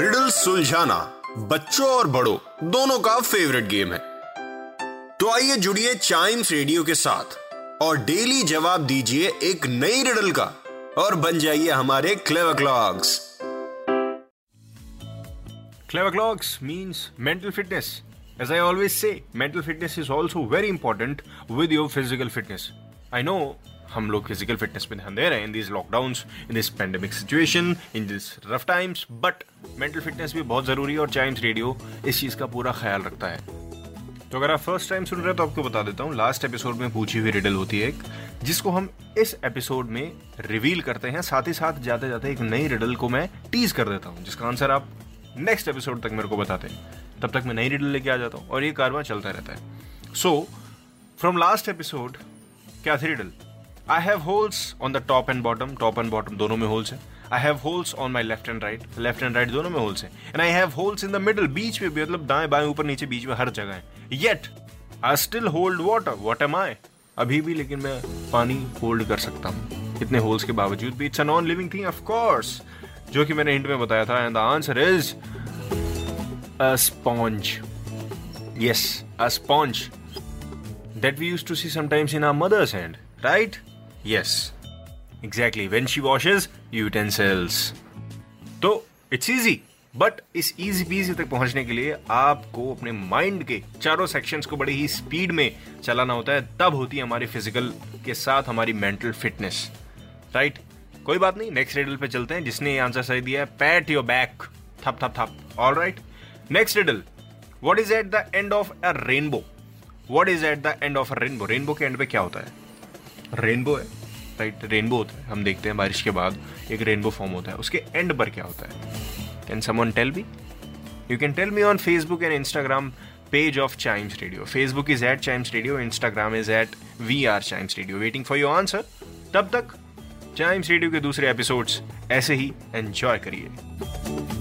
Riddle सुलझाना बच्चों और बड़ों, दोनों का फेवरेट गेम है। तो आइए जुड़िए चाइम्स रेडियो के साथ और डेली जवाब दीजिए एक नई रिडल का और बन जाइए हमारे क्लेव clocks क्लेव clocks means mental fitness as I always say mental fitness is also very important with your physical fitness I know हम लोग फ़िज़िकल फिटनेस पे ध्यान दे रहे हैं in this lockdown in this pandemic situation in this rough times but mental fitness भी बहुत ज़रूरी है और चाइम्स रेडियो इस चीज़ का पूरा ख्याल रखता है। तो अगर आप फ़र्स्ट टाइम सुन रहे हैं तो आपको बता देता हूँ लास्ट एपिसोड में पूछी हुई रिडल होती है एक, जिसको हम इस एपिसोड में रिवील करते हैं, साथ ही साथ जाते जाते एक नई रिडल को मैं टीज कर देता हूँ, जिसका आंसर आप नेक्स्ट एपिसोड तक मेरे को बताते हैं। तब तक मैं नई रिडल लेके आ जाता हूँ और ये कारवा चलता रहता है। सो फ्रॉम लास्ट एपिसोड क्या थी riddle I have holes on the top and bottom top and bottom दोनों में होल्स है. I have holes on my left and right left and right दोनों में होल्स है. And I have holes in the middle बीच में भी मतलब दाएँ बाएँ ऊपर नीचे बीच में हर जगह है. Yet I still hold water what am I अभी भी लेकिन मैं पानी होल्ड कर सकता हूँ. इतने होल्स के बावजूद भी. It's a non living thing of course जो कि मैंने हिंट में बताया था. And the answer is a sponge yes a sponge that we used to see sometimes in our mother's hand, right? Yes, exactly. When she washes utensils. तो it's easy but इस easy peasy तक पहुँचने के लिए आपको अपने mind के चारों सेक्शंस को बड़ी ही स्पीड में चलाना होता है। तब होती है हमारी फ़िज़िकल के साथ हमारी मेंटल फिटनेस राइट कोई बात नहीं नेक्स्ट रिडल पे चलते हैं। जिसने आंसर सही दिया है पैट योर बैक थप थप थप. All right next riddle what is at the end of a rainbow what is at the end of a rainbow rainbow के एंड पे क्या होता है? रेनबो है राइट रेनबो होता है, हम देखते हैं बारिश के बाद एक रेनबो फॉर्म होता है, उसके एंड पर क्या होता है? Can someone tell me you can tell me on Facebook and Instagram page of Chimes Radio Facebook is at Chimes Radio Instagram is at we are Chimes Radio waiting for your answer तब तक Chimes radio के दूसरे episodes ऐसे ही enjoy करिए।